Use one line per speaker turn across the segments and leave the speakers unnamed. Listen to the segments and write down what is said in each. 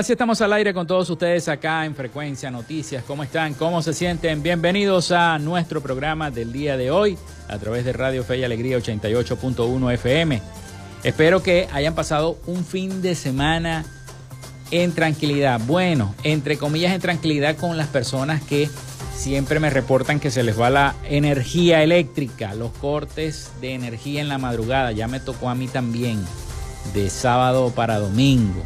Ahora sí estamos al aire con todos ustedes acá en Frecuencia Noticias. ¿Cómo están? ¿Cómo se sienten? Bienvenidos a nuestro programa del día de hoy a través de Radio Fe y Alegría 88.1 FM. Espero que hayan pasado un fin de semana en tranquilidad. Bueno, entre comillas en tranquilidad con las personas que siempre me reportan que se les va la energía eléctrica, los cortes de energía en la madrugada. Ya me tocó a mí también, de sábado para domingo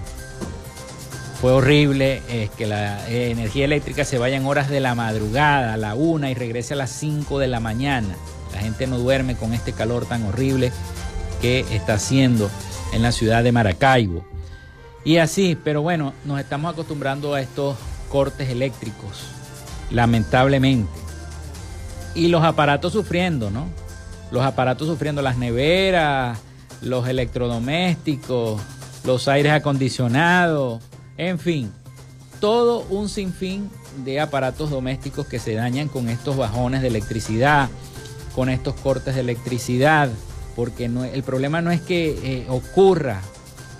fue horrible que la energía eléctrica se vaya en horas de la madrugada, a la una y regrese a las 5 de la mañana. La gente no duerme con este calor tan horrible que está haciendo en la ciudad de Maracaibo. Y así, pero bueno, nos estamos acostumbrando a estos cortes eléctricos, lamentablemente. Y los aparatos sufriendo, ¿no? Los aparatos sufriendo, las neveras, los electrodomésticos, los aires acondicionados, en fin, todo un sinfín de aparatos domésticos que se dañan con estos bajones de electricidad, con estos cortes de electricidad, porque el problema no es que eh, ocurra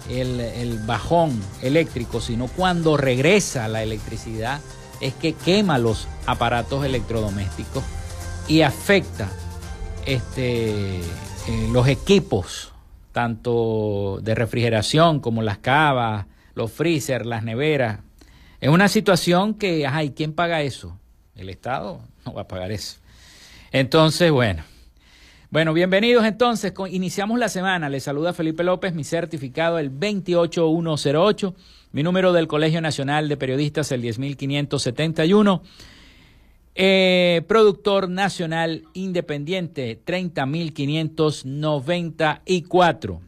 el, bajón eléctrico, sino cuando regresa la electricidad es que quema los aparatos electrodomésticos y afecta este, eh, los equipos, tanto de refrigeración como las cavas, los freezer, las neveras. Es una situación que, ay, quién paga eso? El Estado no va a pagar eso. Entonces, bueno. Bueno, bienvenidos entonces. Iniciamos la semana. Les saluda Felipe López, mi certificado el 28108, mi número del Colegio Nacional de Periodistas el 10571. Eh, productor nacional independiente 30594.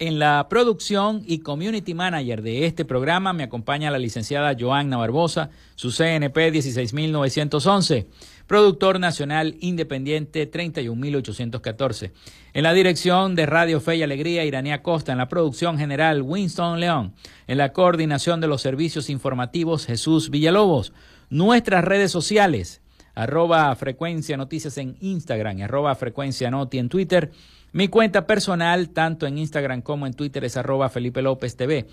En la producción y community manager de este programa me acompaña la licenciada Joanna Barbosa, su CNP 16911, productor nacional independiente 31814. En la dirección de Radio Fe y Alegría, Iranía Costa. En la producción general, Winston León. En la coordinación de los servicios informativos, Jesús Villalobos. Nuestras redes sociales, arroba frecuencia noticias en Instagram y arroba frecuencia noti en Twitter mi cuenta personal, tanto en Instagram como en Twitter, es arroba Felipe López TV.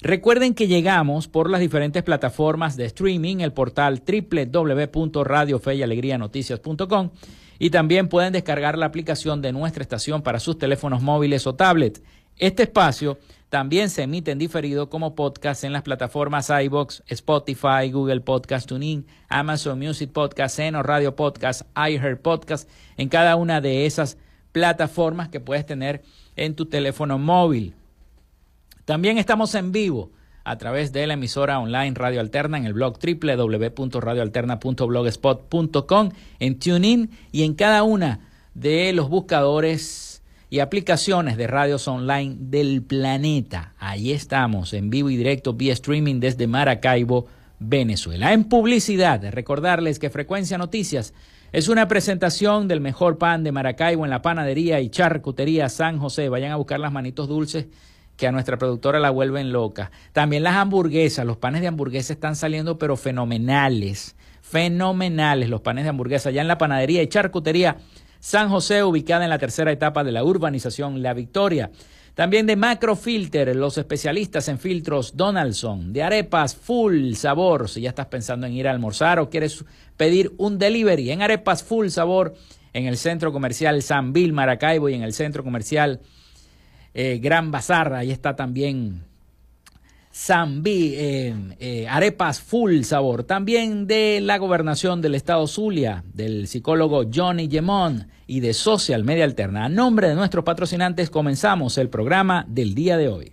Recuerden que llegamos por las diferentes plataformas de streaming, el portal www.radiofeyalegrianoticias.com y también pueden descargar la aplicación de nuestra estación para sus teléfonos móviles o tablets. Este espacio también se emite en diferido como podcast en las plataformas iBox, Spotify, Google Podcast Tuning, Amazon Music Podcast, Seno Radio Podcast, iHeart Podcast, en cada una de esas plataformas que puedes tener en tu teléfono móvil. También estamos en vivo a través de la emisora online Radio Alterna en el blog www.radioalterna.blogspot.com, en TuneIn y en cada una de los buscadores y aplicaciones de radios online del planeta. Ahí estamos en vivo y directo vía streaming desde Maracaibo, Venezuela. En publicidad, recordarles que Frecuencia Noticias es una presentación del mejor pan de Maracaibo en la panadería y charcutería San José. Vayan a buscar las manitos dulces que a nuestra productora la vuelven loca. También las hamburguesas, los panes de hamburguesa están saliendo pero fenomenales, fenomenales los panes de hamburguesa. Ya en la panadería y charcutería San José, ubicada en la tercera etapa de la urbanización La Victoria.
También de Macrofilter, los especialistas en filtros Donaldson. De arepas Full Sabor, si ya estás pensando en ir a almorzar o quieres pedir un delivery. En arepas Full Sabor, en el centro comercial San Bill Maracaibo y en el centro comercial eh, Gran Bazar. Ahí está también Zambi, eh, eh, arepas full sabor. También de la gobernación del estado Zulia, del psicólogo Johnny Gemón y de Social Media Alterna. A nombre de nuestros patrocinantes comenzamos el programa del día de hoy.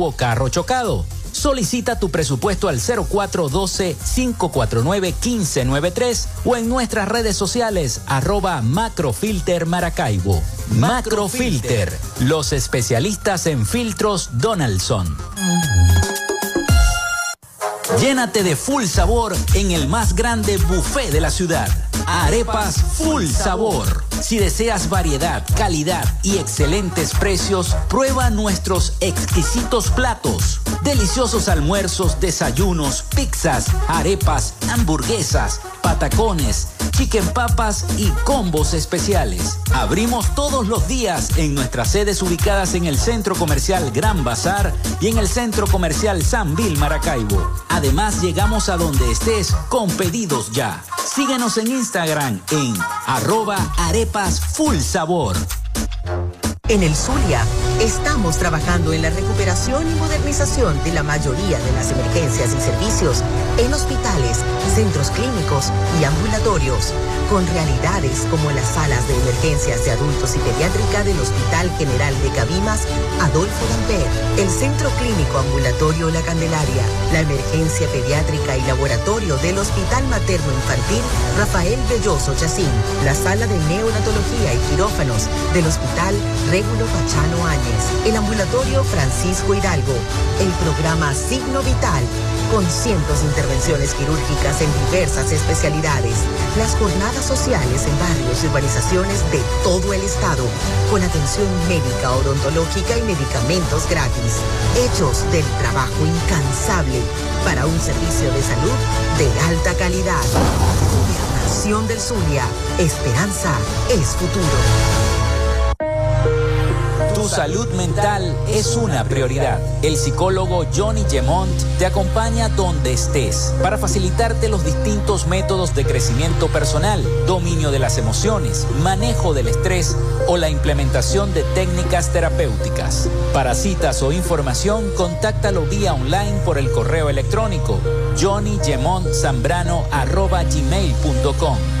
carro chocado. Solicita tu presupuesto al 0412-549-1593 o en nuestras redes sociales arroba Macrofilter Maracaibo. Macrofilter, los especialistas en filtros Donaldson. Llénate de full sabor en el más grande buffet de la ciudad. Arepas Full Sabor. Si deseas variedad, calidad y excelentes precios, prueba nuestros exquisitos platos. Deliciosos almuerzos, desayunos, pizzas, arepas, hamburguesas, patacones, chicken papas y combos especiales. Abrimos todos los días en nuestras sedes ubicadas en el Centro Comercial Gran Bazar y en el Centro Comercial San Bill Maracaibo. Además, llegamos a donde estés con pedidos ya. Síguenos en Instagram en arroba arepas full sabor.
En el Zulia, estamos trabajando en la recuperación y modernización de la mayoría de las emergencias y servicios en hospitales, centros clínicos y ambulatorios, con realidades como las salas de emergencias de adultos y pediátrica del Hospital General de Cabimas, Adolfo Damper, el Centro Clínico Ambulatorio La Candelaria, la emergencia pediátrica y laboratorio del Hospital Materno Infantil Rafael Belloso Chacín, la sala de neonatología y quirófanos del Hospital Régulo Áñez, el ambulatorio Francisco Hidalgo, el programa Signo Vital, con cientos de intervenciones quirúrgicas en diversas especialidades, las jornadas sociales en barrios y urbanizaciones de todo el estado, con atención médica, odontológica y medicamentos gratis, hechos del trabajo incansable para un servicio de salud de alta calidad. Gobernación del Zulia, esperanza es futuro.
Tu salud mental es una prioridad. El psicólogo Johnny Gemont te acompaña donde estés para facilitarte los distintos métodos de crecimiento personal, dominio de las emociones, manejo del estrés o la implementación de técnicas terapéuticas. Para citas o información, contáctalo vía online por el correo electrónico johnnygemontzambrano.gmail.com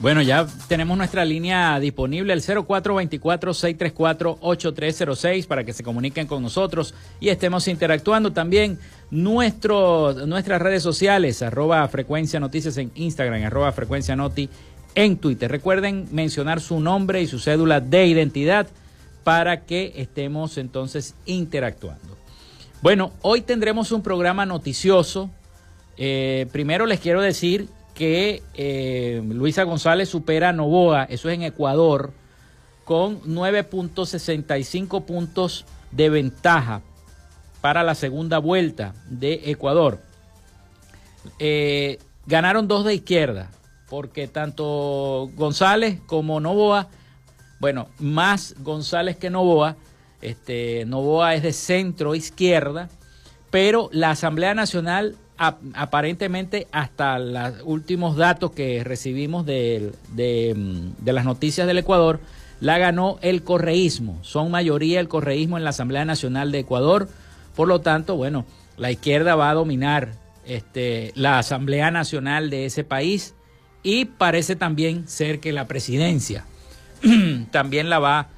Bueno, ya tenemos nuestra línea disponible, el 0424-634-8306, para que se comuniquen con nosotros y estemos interactuando. También nuestro, nuestras redes sociales, arroba frecuencia noticias en Instagram, arroba frecuencia noti en Twitter. Recuerden mencionar su nombre y su cédula de identidad para que estemos entonces interactuando. Bueno, hoy tendremos un programa noticioso. Eh, primero les quiero decir que eh, Luisa González supera a Novoa, eso es en Ecuador, con 9.65 puntos de ventaja para la segunda vuelta de Ecuador. Eh, ganaron dos de izquierda, porque tanto González como Novoa, bueno, más González que Novoa, este, Novoa es de centro izquierda, pero la Asamblea Nacional aparentemente hasta los últimos datos que recibimos de, mm, de, las noticias del Ecuador, la ganó el correísmo. Son mayoría el correísmo en la Asamblea Nacional de Ecuador. Por lo tanto, bueno, la izquierda va a dominar este, la Asamblea Nacional de ese país y parece también ser que la presidencia también la va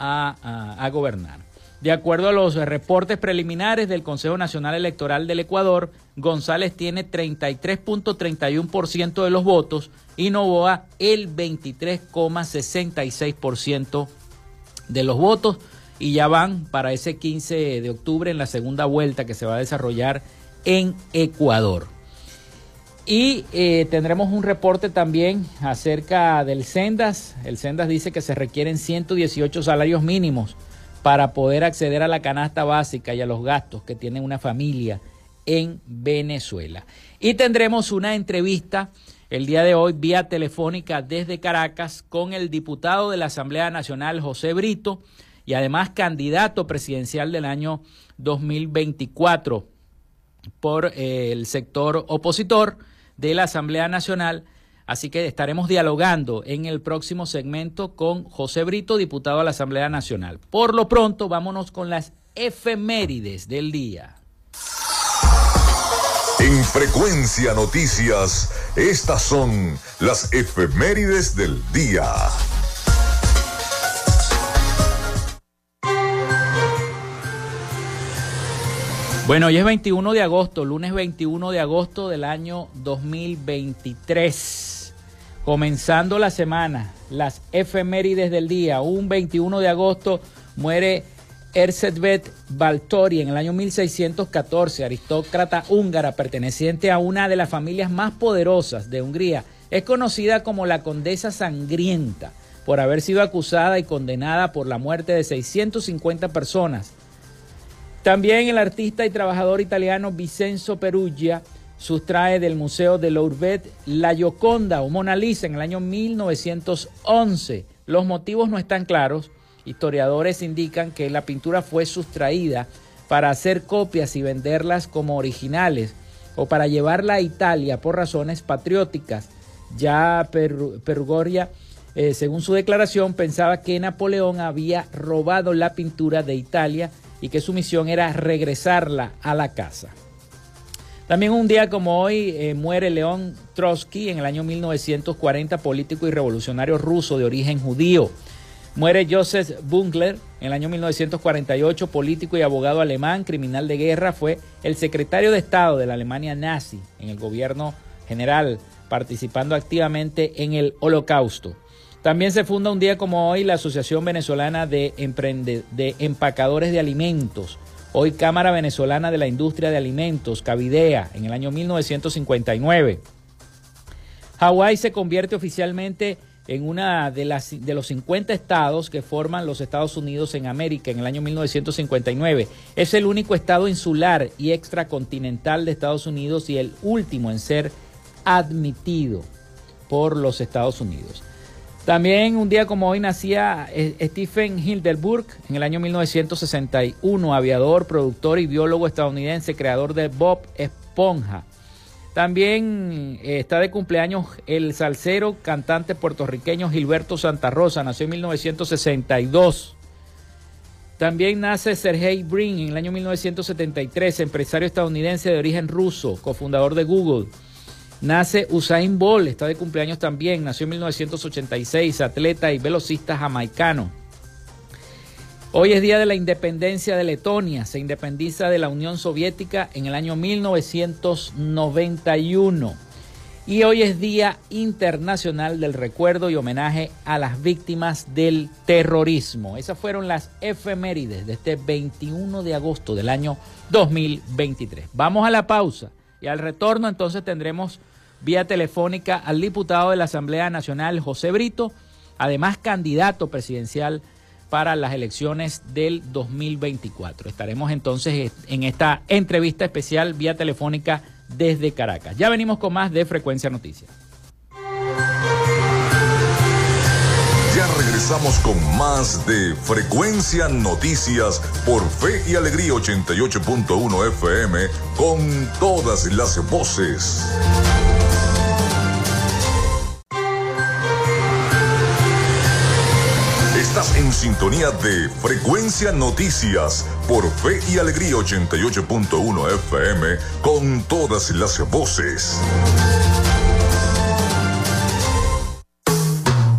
a gobernar. De acuerdo a los reportes preliminares del Consejo Nacional Electoral del Ecuador, González tiene 33.31% de los votos y Novoa el 23,66% de los votos y ya van para ese 15 de octubre en la segunda vuelta que se va a desarrollar en Ecuador. Y eh, tendremos un reporte también acerca del Sendas. El Sendas dice que se requieren 118 salarios mínimos para poder acceder a la canasta básica y a los gastos que tiene una familia en Venezuela. Y tendremos una entrevista el día de hoy vía telefónica desde Caracas con el diputado de la Asamblea Nacional José Brito y además candidato presidencial del año 2024 por eh, el sector opositor de la Asamblea Nacional Así que estaremos dialogando en el próximo segmento con José Brito, diputado a la Asamblea Nacional. Por lo pronto, vámonos con las efemérides del día.
En Frecuencia Noticias, estas son las efemérides del día.
Bueno, hoy es 21 de agosto, lunes 21 de agosto del año 2023. Comenzando la semana, las efemérides del día. Un 21 de agosto muere Erzsébet Baltori en el año 1614, aristócrata húngara perteneciente a una de las familias más poderosas de Hungría. Es conocida como la Condesa Sangrienta por haber sido acusada y condenada por la muerte de 650 personas. También el artista y trabajador italiano Vincenzo Perugia sustrae del Museo de Louvre la Gioconda o Mona Lisa en el año 1911. Los motivos no están claros. Historiadores indican que la pintura fue sustraída para hacer copias y venderlas como originales o para llevarla a Italia por razones patrióticas. Ya Pergoria, eh, según su declaración, pensaba que Napoleón había robado la pintura de Italia y que su misión era regresarla a la casa. También un día como hoy eh, muere León Trotsky en el año 1940, político y revolucionario ruso de origen judío. Muere Joseph Bunkler en el año 1948, político y abogado alemán, criminal de guerra, fue el secretario de Estado de la Alemania nazi en el gobierno general, participando activamente en el holocausto. También se funda un día como hoy la Asociación Venezolana de, de Empacadores de Alimentos, hoy Cámara Venezolana de la Industria de Alimentos, Cavidea, en el año 1959. Hawái se convierte oficialmente en una de, las, de los 50 estados que forman los Estados Unidos en América en el año 1959. Es el único estado insular y extracontinental de Estados Unidos y el último en ser admitido por los Estados Unidos. También un día como hoy nacía eh, Stephen Hildebrand en el año 1961, aviador, productor y biólogo estadounidense, creador de Bob Esponja. También eh, está de cumpleaños el salsero, cantante puertorriqueño Gilberto Santa Rosa, nació en 1962. También nace Sergey Brin en el año 1973, empresario estadounidense de origen ruso, cofundador de Google. Nace Usain Bolt, está de cumpleaños también, nació en 1986, atleta y velocista jamaicano. Hoy es día de la independencia de Letonia, se independiza de la Unión Soviética en el año 1991. Y hoy es Día Internacional del Recuerdo y Homenaje a las Víctimas del Terrorismo. Esas fueron las efemérides de este 21 de agosto del año 2023. Vamos a la pausa y al retorno entonces tendremos vía telefónica al diputado de la Asamblea Nacional, José Brito, además candidato presidencial para las elecciones del 2024. Estaremos entonces en esta entrevista especial vía telefónica desde Caracas. Ya venimos con más de Frecuencia Noticias.
Regresamos con más de Frecuencia Noticias por Fe y Alegría 88.1 FM con todas las voces. Estás en sintonía de Frecuencia Noticias por Fe y Alegría 88.1 FM con todas las voces.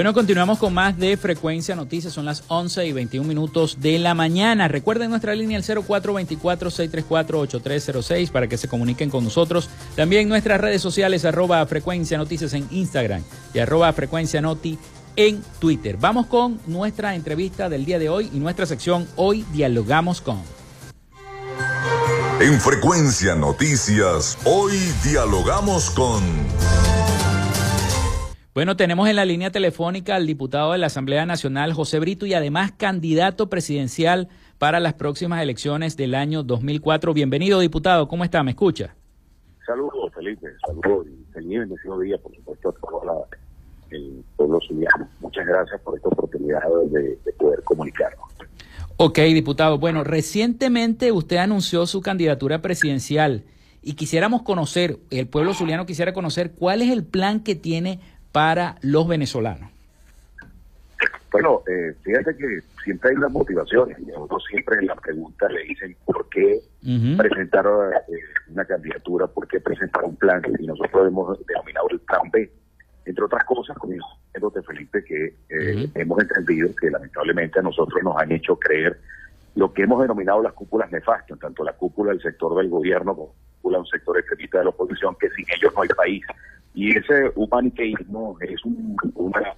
Bueno, continuamos con más de Frecuencia Noticias. Son las 11 y 21 minutos de la mañana. Recuerden nuestra línea el 0424-634-8306 para que se comuniquen con nosotros. También nuestras redes sociales arroba Frecuencia Noticias en Instagram y arroba Frecuencia Noti en Twitter. Vamos con nuestra entrevista del día de hoy y nuestra sección Hoy Dialogamos con.
En Frecuencia Noticias, hoy dialogamos con...
Bueno, tenemos en la línea telefónica al diputado de la Asamblea Nacional, José Brito, y además candidato presidencial para las próximas elecciones del año 2004. Bienvenido, diputado. ¿Cómo está? ¿Me escucha?
Saludos, Felipe. Saludos y feliz bendecido día, por supuesto, a todo el pueblo zuliano. Muchas gracias por esta oportunidad de, de poder comunicarnos.
Ok, diputado. Bueno, recientemente usted anunció su candidatura presidencial y quisiéramos conocer, el pueblo zuliano quisiera conocer cuál es el plan que tiene para los venezolanos?
Bueno, eh, fíjate que siempre hay las motivaciones y nosotros siempre en la pregunta le dicen por qué presentar eh, una candidatura, por qué presentar un plan y nosotros hemos denominado el plan B. Entre otras cosas, con de Felipe, que eh, hemos entendido que lamentablemente a nosotros nos han hecho creer lo que hemos denominado las cúpulas nefastas, tanto la cúpula del sector del gobierno como la cúpula de un sector extremista de la oposición, que sin ellos no hay país. Y ese humaniqueísmo es una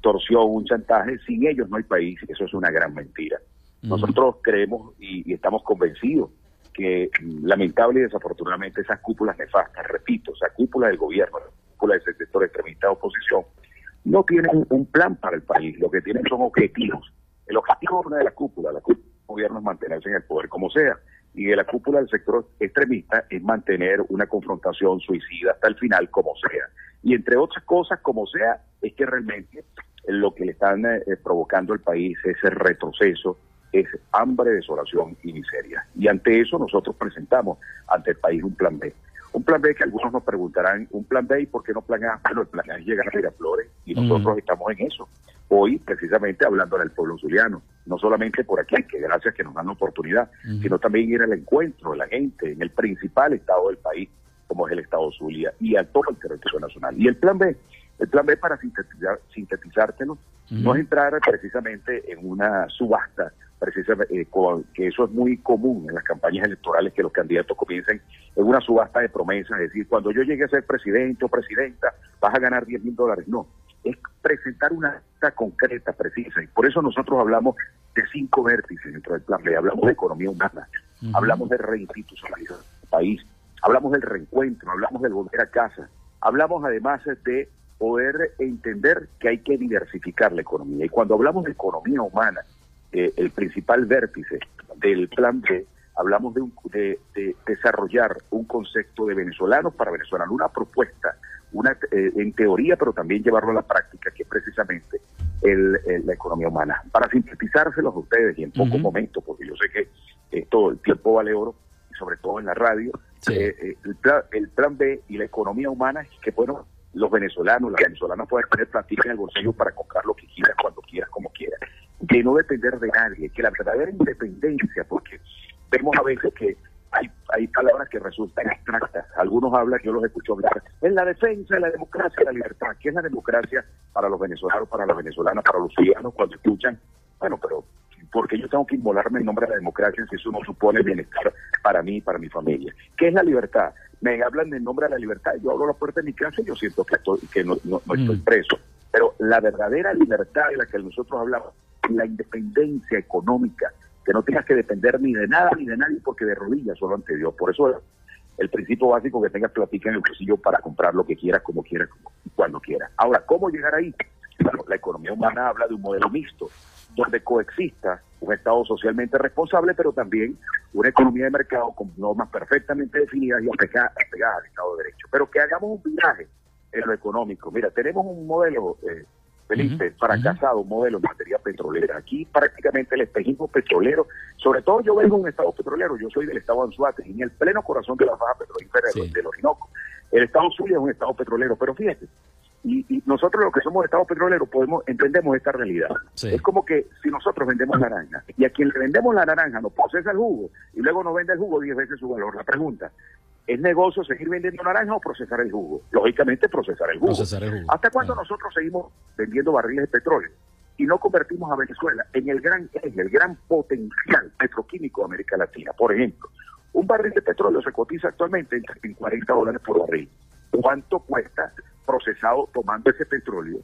torsión, un chantaje. Sin ellos no hay país. Eso es una gran mentira. Nosotros creemos y, estamos convencidos que lamentable y desafortunadamente esas cúpulas nefastas, repito, esa cúpula del gobierno, la cúpula del sector extremista de oposición, no tienen un plan para el país. Lo que tienen son objetivos. El objetivo de una de las cúpulas, la cúpula del gobierno es mantenerse en el poder como sea y de la cúpula del sector extremista es mantener una confrontación suicida hasta el final como sea. Y entre otras cosas, como sea, es que realmente lo que le están eh, provocando al país es el retroceso, es hambre, desolación y miseria. Y ante eso nosotros presentamos ante el país un plan B. Un plan B que algunos nos preguntarán, ¿un plan B y por qué no plan A? Bueno, el plan A es llegar a Miraflores y nosotros estamos en eso. Hoy, precisamente, hablando del pueblo zuliano, no solamente por aquí, que gracias que nos dan la oportunidad, sino también ir al encuentro de la gente en el principal estado del país, como es el estado Zulia, y a todo el territorio nacional. Y el plan B, el plan B para sintetizar, sintetizártelo, no es entrar precisamente en una subasta precisamente, eh, que eso es muy común en las campañas electorales, que los candidatos comiencen en una subasta de promesas, es decir, cuando yo llegue a ser presidente o presidenta, vas a ganar 10 mil dólares. No, es presentar una acta concreta, precisa, y por eso nosotros hablamos de cinco vértices dentro del plan B, hablamos de economía humana, hablamos de reinstitucionalización del país, hablamos del reencuentro, hablamos del volver a casa, hablamos además de poder entender que hay que diversificar la economía. Y cuando hablamos de economía humana, eh, el principal vértice del plan B, hablamos de, de, desarrollar un concepto de venezolanos para venezolanos, una propuesta, una eh, en teoría, pero también llevarlo a la práctica, que es precisamente el, la economía humana. Para sintetizárselos a ustedes y en poco momento, porque yo sé que todo el tiempo vale oro, y sobre todo en la radio, eh, el, plan, el plan B y la economía humana es que, bueno, los venezolanos, las venezolanas pueden tener plantilla en el bolsillo para comprar lo que quieras, cuando quieras, como quieras de no depender de nadie, que la verdadera independencia, porque vemos a veces que hay, hay palabras que resultan abstractas. Algunos hablan, yo los escucho hablar, en la defensa de la democracia y la libertad. ¿Qué es la democracia para los venezolanos, para las venezolanas, para los ciudadanos cuando escuchan? Bueno, pero porque yo tengo que inmolarme en nombre de la democracia si eso no supone bienestar para mí y para mi familia. ¿Qué es la libertad? Me hablan en nombre de la libertad, yo abro la puerta de mi casa y yo siento que, estoy, que no, no estoy mm. preso. Pero la verdadera libertad de la que nosotros hablamos la independencia económica, que no tengas que depender ni de nada ni de nadie porque de rodillas solo ante Dios. Por eso el principio básico que tengas platica en el bolsillo para comprar lo que quieras, como quieras, cuando quieras. Ahora, ¿cómo llegar ahí? Bueno, la economía humana habla de un modelo mixto, donde coexista un Estado socialmente responsable, pero también una economía de mercado con normas perfectamente definidas y apegadas, al Estado de Derecho. Pero que hagamos un viraje en lo económico. Mira, tenemos un modelo eh, Felipe, fracasado modelo en materia petrolera. Aquí prácticamente el espejismo petrolero, sobre todo yo vengo de un estado petrolero, yo soy del estado de Anzuate, en el pleno corazón de la baja petrolífera del Orinoco. El estado Zulia es un estado petrolero, pero fíjate, y, nosotros los que somos estado petrolero podemos entendemos esta realidad. Es como que si nosotros vendemos naranja y a quien le vendemos la naranja nos procesa el jugo y luego nos vende el jugo 10 veces su valor. La pregunta, ¿Es negocio seguir vendiendo naranja o procesar el jugo? Lógicamente procesar el jugo. ¿Hasta cuándo nosotros seguimos vendiendo barriles de petróleo y no convertimos a Venezuela en el gran en el gran potencial petroquímico de América Latina? Por ejemplo, un barril de petróleo se cotiza actualmente en 40 dólares por barril. ¿Cuánto cuesta procesado tomando ese petróleo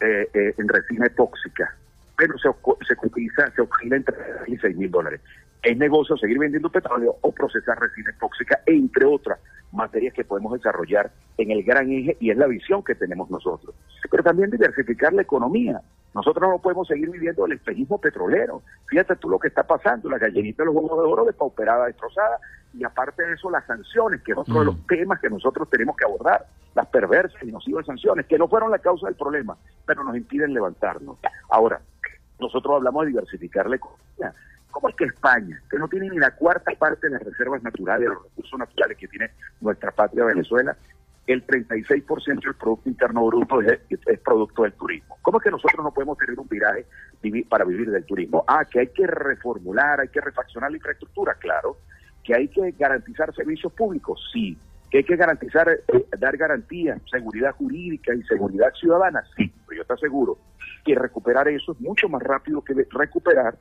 eh, eh, en resina tóxica? Pero se, se cotiza, se oscila entre 6 mil dólares es negocio seguir vendiendo petróleo o procesar resina tóxica, entre otras materias que podemos desarrollar en el gran eje y es la visión que tenemos nosotros. Pero también diversificar la economía. Nosotros no podemos seguir viviendo el espejismo petrolero. Fíjate tú lo que está pasando, la gallinita de los huevos de oro despauperada, destrozada, y aparte de eso las sanciones, que es otro de los mm. temas que nosotros tenemos que abordar, las perversas y nocivas sanciones, que no fueron la causa del problema, pero nos impiden levantarnos. Ahora, nosotros hablamos de diversificar la economía. ¿Cómo es que España, que no tiene ni la cuarta parte de las reservas naturales, de los recursos naturales que tiene nuestra patria Venezuela, el 36% del Producto Interno Bruto es, producto del turismo. ¿Cómo es que nosotros no podemos tener un viraje para vivir del turismo? Ah, que hay que reformular, hay que refaccionar la infraestructura, claro. Que hay que garantizar servicios públicos, sí. Que hay que garantizar, eh, dar garantías, seguridad jurídica y seguridad ciudadana, sí. Pero yo te aseguro que recuperar eso es mucho más rápido que recuperar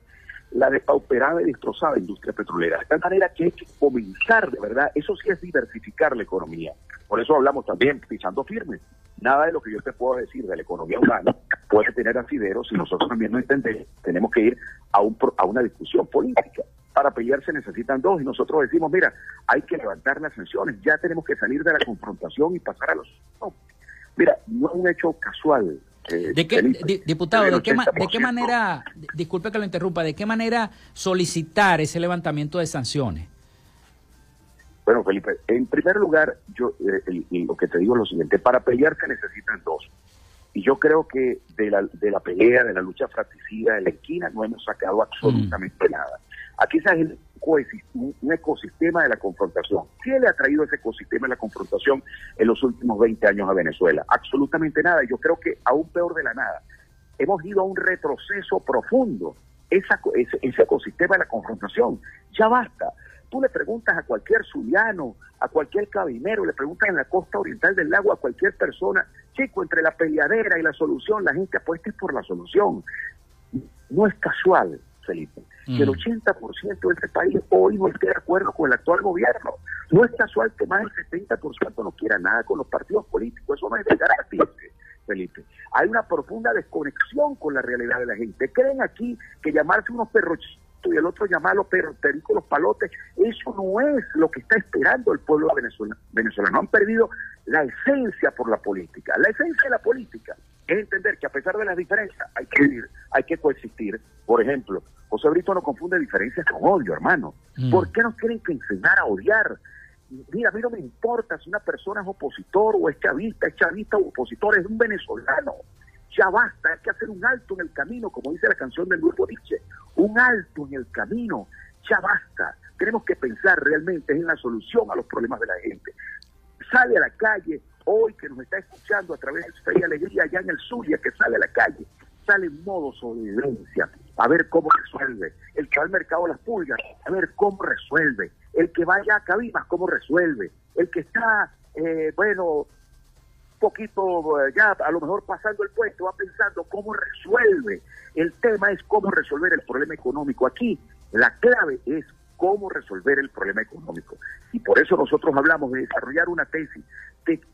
la despauperada y destrozada industria petrolera. De tal manera que hay que comenzar, de verdad, eso sí es diversificar la economía. Por eso hablamos también pisando firme. Nada de lo que yo te puedo decir de la economía humana puede tener asidero si nosotros también no entendemos. Tenemos que ir a, un, a una discusión política. Para pelear se necesitan dos y nosotros decimos, mira, hay que levantar las sanciones, ya tenemos que salir de la confrontación y pasar a los... Mira, no es un hecho casual,
eh, ¿De qué, diputado, ¿de qué, ¿de qué manera, disculpe que lo interrumpa, de qué manera solicitar ese levantamiento de sanciones?
Bueno, Felipe, en primer lugar, yo eh, lo que te digo es lo siguiente, para pelear se necesitan dos. Y yo creo que de la, de la pelea, de la lucha fratricida, de la esquina, no hemos sacado absolutamente mm. nada. Aquí se ha un, ecosistema de la confrontación. ¿Qué le ha traído ese ecosistema de la confrontación en los últimos 20 años a Venezuela? Absolutamente nada. Yo creo que aún peor de la nada. Hemos ido a un retroceso profundo. Esa, ese, ese ecosistema de la confrontación. Ya basta. Tú le preguntas a cualquier zuliano, a cualquier cabinero, le preguntas en la costa oriental del lago a cualquier persona, chico, entre la peleadera y la solución, la gente apuesta por la solución. No es casual, Felipe, que el 80% mm. de este país hoy no esté de acuerdo con el actual gobierno. No es casual que más del 70% no quiera nada con los partidos políticos. Eso no es de carácter, Felipe. Hay una profunda desconexión con la realidad de la gente. Creen aquí que llamarse unos perrochitos y el otro llamarlo pero los palotes, eso no es lo que está esperando el pueblo venezolano. venezolano. Han perdido la esencia por la política. La esencia de la política es entender que a pesar de las diferencias hay que vivir, hay que coexistir. Por ejemplo, José Brito no confunde diferencias con odio, hermano. Mm. ¿Por qué nos tienen que enseñar a odiar? Mira, a mí no me importa si una persona es opositor o es chavista, es chavista o opositor, es un venezolano. Ya basta, hay que hacer un alto en el camino, como dice la canción del grupo Nietzsche, un alto en el camino, ya basta. Tenemos que pensar realmente en la solución a los problemas de la gente. Sale a la calle, hoy que nos está escuchando a través de Fe y Alegría allá en el Zulia, que sale a la calle, sale en modo sobrevivencia, a ver cómo resuelve. El que va al mercado de las pulgas, a ver cómo resuelve. El que vaya a Cabimas, cómo resuelve. El que está, eh, bueno, poquito eh, ya a lo mejor pasando el puesto, va pensando cómo resuelve. El tema es cómo resolver el problema económico. Aquí la clave es cómo resolver el problema económico. Y por eso nosotros hablamos de desarrollar una tesis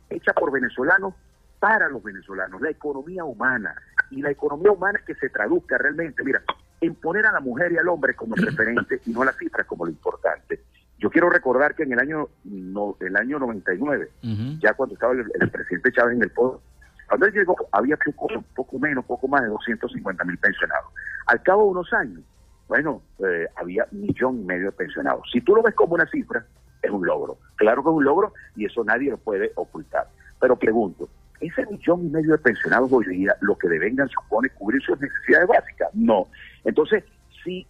hecha por venezolanos para los venezolanos, la economía humana. Y la economía humana que se traduzca realmente, mira, en poner a la mujer y al hombre como referente y no a las cifras como lo importante. Yo quiero recordar que en el año no, el año 99, ya cuando estaba el, presidente Chávez en el poder, cuando él llegó había poco, poco menos, poco más de 250 mil pensionados. Al cabo de unos años, bueno, eh, había un millón y medio de pensionados. Si tú lo ves como una cifra, es un logro. Claro que es un logro y eso nadie lo puede ocultar. Pero pregunto, ¿ese millón y medio de pensionados hoy día lo que devengan supone cubrir sus necesidades básicas? No. Entonces, si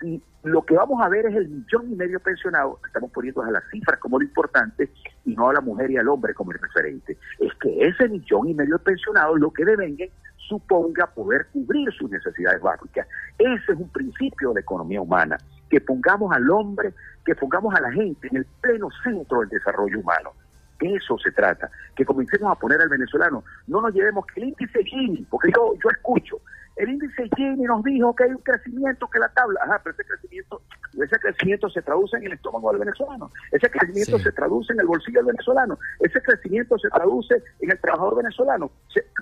si lo que vamos a ver es el millón y medio pensionado, estamos poniendo a las cifras como lo importante y no a la mujer y al hombre como el referente. Es que ese millón y medio pensionado lo que devenga suponga poder cubrir sus necesidades básicas. Ese es un principio de economía humana, que pongamos al hombre, que pongamos a la gente en el pleno centro del desarrollo humano. De eso se trata, que comencemos a poner al venezolano, no nos llevemos que el índice Gini, porque yo, yo escucho, el índice Gini nos dijo que hay un crecimiento, que la tabla, ajá, pero ese crecimiento, ese crecimiento se traduce en el estómago del venezolano, ese crecimiento se traduce en el bolsillo del venezolano, ese crecimiento se traduce en el trabajador venezolano.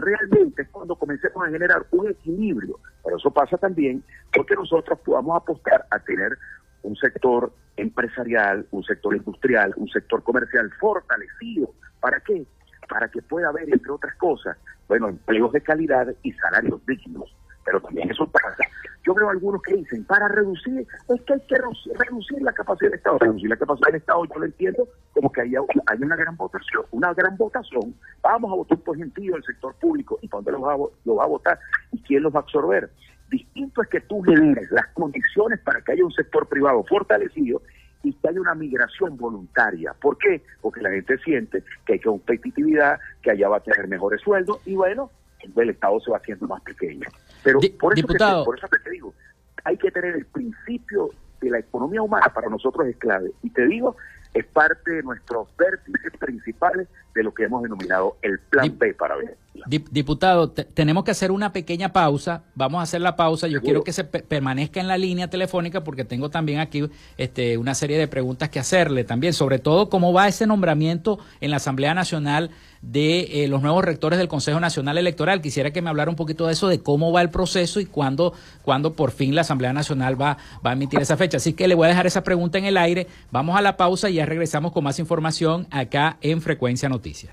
realmente es cuando comencemos a generar un equilibrio, pero eso pasa también porque nosotros podamos apostar a tener un sector empresarial, un sector industrial, un sector comercial fortalecido. ¿Para qué? Para que pueda haber, entre otras cosas, bueno, empleos de calidad y salarios dignos pero también eso pasa. Yo veo algunos que dicen, para reducir, es que hay que reducir la capacidad del Estado. Reducir la capacidad del Estado, yo lo entiendo como que hay, hay una gran votación, una gran votación. Vamos a votar por gentío del sector público. ¿Y dónde lo va, lo va a votar? ¿Y quién los va a absorber? Distinto es que tú generes las condiciones para que haya un sector privado fortalecido y que haya una migración voluntaria. ¿Por qué? Porque la gente siente que hay competitividad, que allá va a tener mejores sueldos y bueno, el Estado se va haciendo más pequeño. Pero por, eso te, por eso te digo, hay que tener el principio de la economía humana para nosotros es clave. Y te digo, es parte de nuestros vértices principales de lo que hemos denominado el plan B para ver.
Diputado, tenemos que hacer una pequeña pausa. Vamos a hacer la pausa. Yo quiero que se permanezca en la línea telefónica porque tengo también aquí este, una serie de preguntas que hacerle también, sobre todo cómo va ese nombramiento en la Asamblea Nacional de eh, los nuevos rectores del Consejo Nacional Electoral. Quisiera que me hablara un poquito de eso, de cómo va el proceso y cuándo, cuándo por fin la Asamblea Nacional va, va a emitir esa fecha. Así que le voy a dejar esa pregunta en el aire. Vamos a la pausa y ya regresamos con más información acá en Frecuencia Noticias.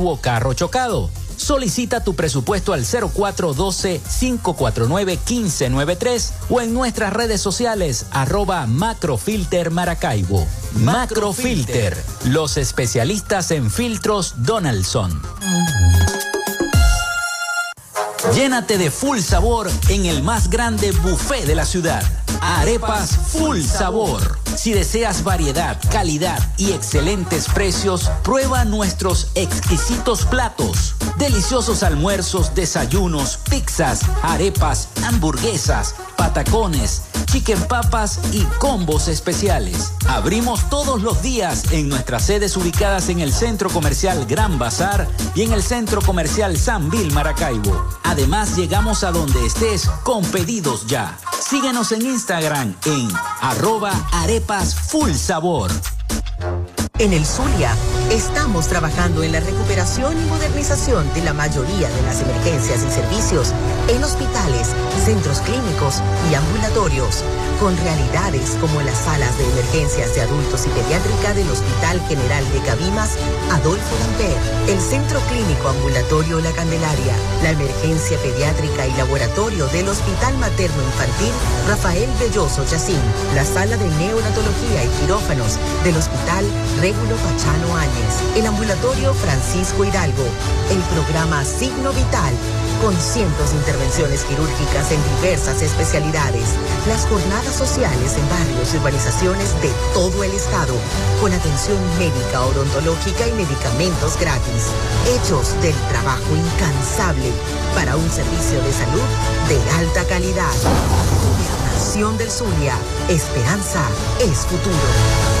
carro chocado. Solicita tu presupuesto al 0412-549-1593 o en nuestras redes sociales arroba Macrofilter Maracaibo. Macrofilter, los especialistas en filtros Donaldson. Llénate de full sabor en el más grande buffet de la ciudad. Arepas Full Sabor. Si deseas variedad, calidad y excelentes precios, prueba nuestros exquisitos platos. Deliciosos almuerzos, desayunos, pizzas, arepas, hamburguesas, patacones, chicken papas y combos especiales. Abrimos todos los días en nuestras sedes ubicadas en el Centro Comercial Gran Bazar y en el Centro Comercial San Vil Maracaibo. Además, llegamos a donde estés con pedidos ya. Síguenos en Instagram en arroba arepas full sabor.
En el Zulia, estamos trabajando en la recuperación y modernización de la mayoría de las emergencias y servicios en hospitales, centros clínicos y ambulatorios, con realidades como las salas de emergencias de adultos y pediátrica del Hospital General de Cabimas, Adolfo Lamper, el Centro Clínico Ambulatorio La Candelaria, la emergencia pediátrica y laboratorio del Hospital Materno Infantil Rafael Belloso Yacín, la sala de neonatología y quirófanos del Hospital Régulo Pachano Áñez, el ambulatorio Francisco Hidalgo, el programa Signo Vital, con cientos de intervenciones quirúrgicas en diversas especialidades, las jornadas sociales en barrios y urbanizaciones de todo el estado, con atención médica, odontológica y medicamentos gratis, hechos del trabajo incansable para un servicio de salud de alta calidad. Gobernación del Zulia, esperanza es futuro.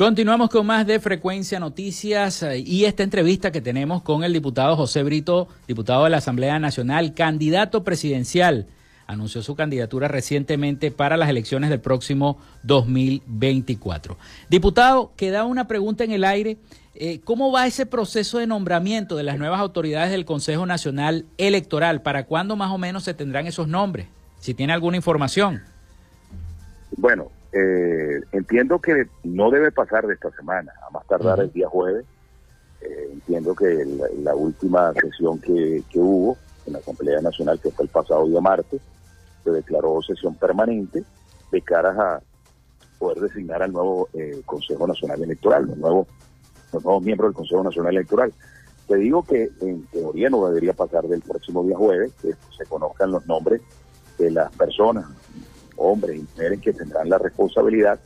Continuamos con más de Frecuencia Noticias eh, y esta entrevista que tenemos con el diputado José Brito, diputado de la Asamblea Nacional, candidato presidencial. Anunció su candidatura recientemente para las elecciones del próximo 2024. Diputado, queda una pregunta en el aire. Eh, ¿Cómo va ese proceso de nombramiento de las nuevas autoridades del Consejo Nacional Electoral? ¿Para cuándo más o menos se tendrán esos nombres? Si tiene alguna información.
Bueno, eh, entiendo que no debe pasar de esta semana, a más tardar el día jueves. Eh, entiendo que la, última sesión que, hubo en la Asamblea Nacional, que fue el pasado día martes, se declaró sesión permanente de cara a poder designar al nuevo eh, Consejo Nacional Electoral, los nuevos, los nuevos miembros del Consejo Nacional Electoral. Te digo que en teoría no debería pasar del próximo día jueves, que se conozcan los nombres de las personas hombres y mujeres que tendrán la responsabilidad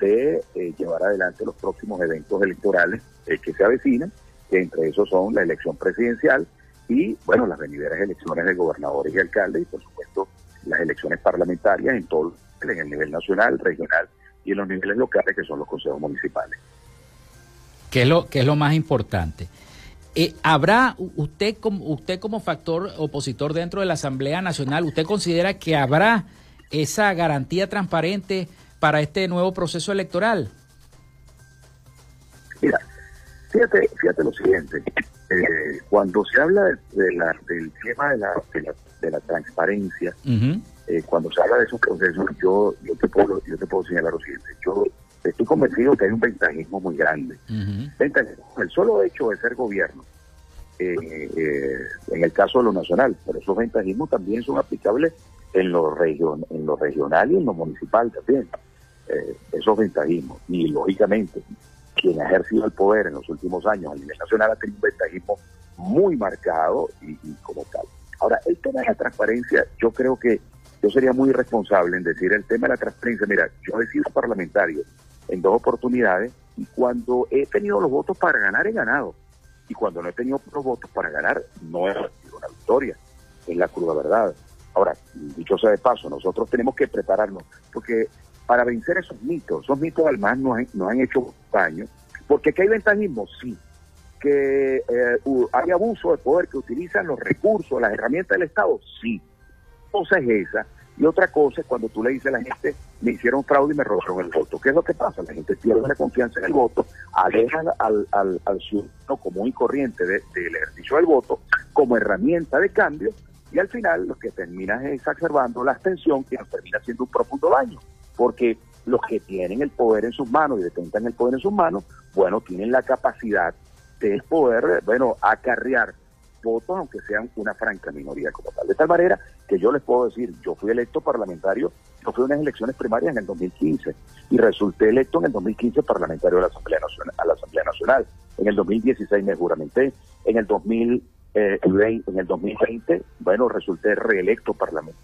de eh, llevar adelante los próximos eventos electorales eh, que se avecinan, que entre esos son la elección presidencial y, bueno, las venideras elecciones de gobernadores y alcaldes y, por supuesto, las elecciones parlamentarias en todo en el nivel nacional, regional y en los niveles locales que son los consejos municipales.
¿Qué es lo, qué es lo más importante? Eh, ¿Habrá usted como, usted como factor opositor dentro de la Asamblea Nacional, usted considera que habrá esa garantía transparente para este nuevo proceso electoral?
Mira, fíjate, fíjate lo siguiente, eh, cuando se habla de, la, del tema de la, de la, transparencia, eh, cuando se habla de esos procesos, yo, yo, te puedo, yo te puedo señalar lo siguiente, yo estoy convencido que hay un ventajismo muy grande. El solo hecho de ser gobierno, eh, en el caso de lo nacional, pero esos ventajismos también son aplicables en lo, region, en lo regional y en lo municipal también. Eh, esos ventajismos. Y lógicamente, quien ha ejercido el poder en los últimos años a nivel nacional ha tenido un ventajismo muy marcado y como tal. Ahora, el tema de la transparencia, yo creo que yo sería muy irresponsable en decir el tema de la transparencia. Mira, yo he sido parlamentario en dos oportunidades y cuando he tenido los votos para ganar he ganado y cuando no he tenido los votos para ganar no he sido una victoria, es la cruda verdad. Ahora, dicho sea de paso, nosotros tenemos que prepararnos porque para vencer esos mitos, esos mitos además nos, nos han hecho daño, porque que hay ventajismo, sí, que eh, hay abuso de poder que utilizan los recursos, las herramientas del Estado, sí. Cosa es esa, y otra cosa es cuando tú le dices a la gente, me hicieron fraude y me robaron el voto. ¿Qué es lo que pasa? La gente pierde la confianza en el voto, aleja al, al, al ciudadano común y corriente del ejercicio del voto como herramienta de cambio y al final lo que termina es exacerbando la abstención que nos termina haciendo un profundo daño. Porque los que tienen el poder en sus manos y detentan el poder en sus manos, bueno, tienen la capacidad de poder, bueno, acarrear votos, aunque sean una franca minoría como tal. De tal manera que yo les puedo decir, yo fui electo parlamentario, yo fui a unas elecciones primarias en el 2015 y resulté electo en el 2015 parlamentario de la Asamblea Nacional, a la Asamblea Nacional. En el 2016 me juramenté, en el 2020, eh, en el 2020, bueno, resulté reelecto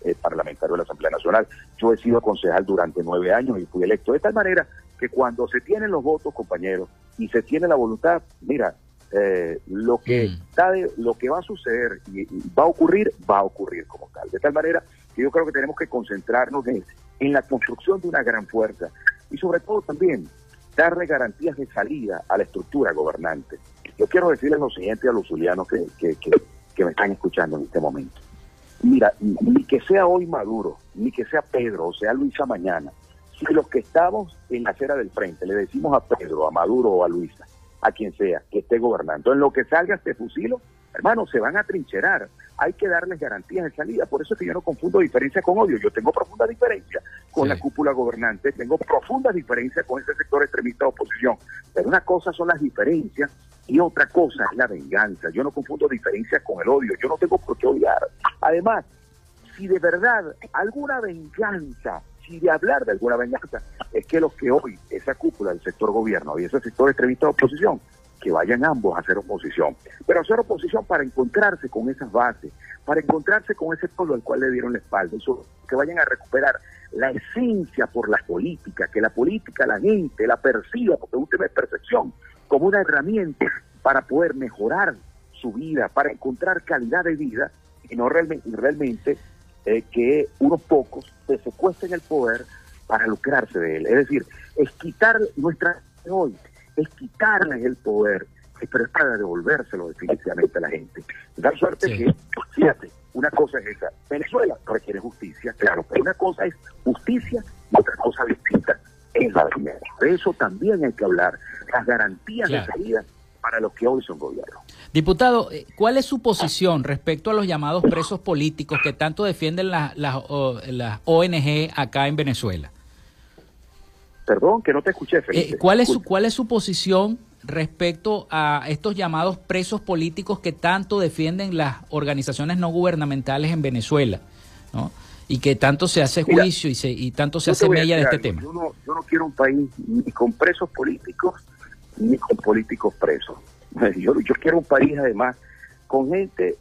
eh, parlamentario de la Asamblea Nacional. Yo he sido concejal durante nueve años y fui electo de tal manera que cuando se tienen los votos, compañeros, y se tiene la voluntad, mira, eh, lo que mm. lo que va a suceder y, va a ocurrir, va a ocurrir como tal. De tal manera que yo creo que tenemos que concentrarnos en, la construcción de una gran fuerza y sobre todo también darle garantías de salida a la estructura gobernante. Yo quiero decirles lo siguiente a los zulianos que, que, que, me están escuchando en este momento. Mira, ni que sea hoy Maduro, ni que sea Pedro o sea Luisa mañana, si los que estamos en la acera del frente le decimos a Pedro, a Maduro o a Luisa, a quien sea que esté gobernando. En lo que salga este fusilo, hermano, se van a trincherar. Hay que darles garantías de salida. Por eso es que yo no confundo diferencia con odio. Yo tengo profunda diferencia con la cúpula gobernante, tengo profunda diferencia con ese sector extremista de oposición. Pero una cosa son las diferencias y otra cosa es la venganza. Yo no confundo diferencias con el odio. Yo no tengo por qué odiar. Además, si de verdad alguna venganza y de hablar de alguna venganza, es que los que hoy, esa cúpula del sector gobierno y ese sector extremista de oposición, que vayan ambos a hacer oposición, pero hacer oposición para encontrarse con esas bases, para encontrarse con ese pueblo al cual le dieron la espalda, que vayan a recuperar la esencia por la política, que la política la gente la perciba, porque usted ve percepción, como una herramienta para poder mejorar su vida, para encontrar calidad de vida y no realmente, realmente eh, que unos pocos se secuestren el poder para lucrarse de él. Es decir, es quitar nuestra hoy, es quitarles el poder, pero es para devolvérselo definitivamente a la gente. Da suerte que, fíjate, una cosa es esa, Venezuela requiere justicia, claro, pero una cosa es justicia y otra cosa distinta es la dinero. De eso también hay que hablar, las garantías de salida para los que hoy son gobierno.
Diputado, eh, ¿cuál es su posición respecto a los llamados presos políticos que tanto defienden las ONG acá en Venezuela?
Perdón, que no te escuché,
Felipe. Eh, ¿cuál, es su, ¿Cuál es su posición respecto a estos llamados presos políticos que tanto defienden las organizaciones no gubernamentales en Venezuela? ¿no? Y que tanto se hace juicio y, se, y tanto se hace mella de este tema.
Yo no, yo no quiero un país ni con presos políticos ni con políticos presos. Yo, yo quiero un país además con gente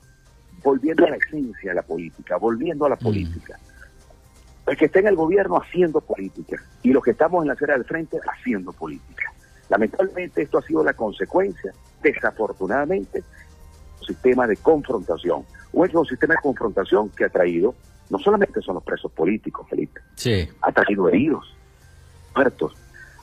volviendo a la esencia de la política, volviendo a la mm. El que está en el gobierno haciendo política y los que estamos en la acera del frente haciendo política. Lamentablemente esto ha sido la consecuencia, desafortunadamente, un sistema de confrontación. Un sistema de confrontación que ha traído, no solamente son los presos políticos, Felipe,
sí.
ha traído heridos, muertos,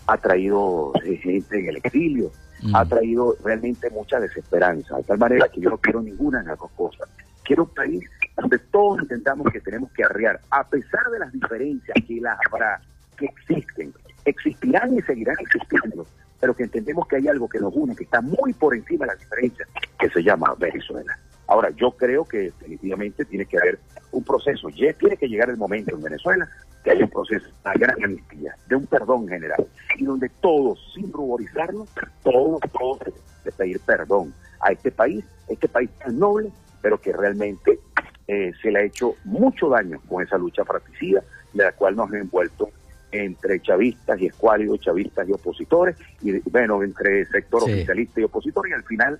ha traído eh, gente en el exilio, ha mm. traído realmente mucha desesperanza, de tal manera que yo no quiero ninguna de las dos cosas. Quiero un país donde todos entendamos que tenemos que arriar, a pesar de las diferencias que las habrá, que existen, existirán y seguirán existiendo, pero que entendemos que hay algo que nos une, que está muy por encima de las diferencias, que se llama Venezuela. Ahora, yo creo que definitivamente tiene que haber un proceso, ya tiene que llegar el momento en Venezuela que haya un proceso, una gran amnistía, de un perdón general, y donde todos, sin ruborizarnos, todos, todos, de pedir perdón a este país, este país tan noble, pero que realmente eh, se le ha hecho mucho daño con esa lucha fratricida, de la cual nos ha envuelto entre chavistas y escuálidos, chavistas y opositores, y bueno, entre sector oficialista y opositor, y al final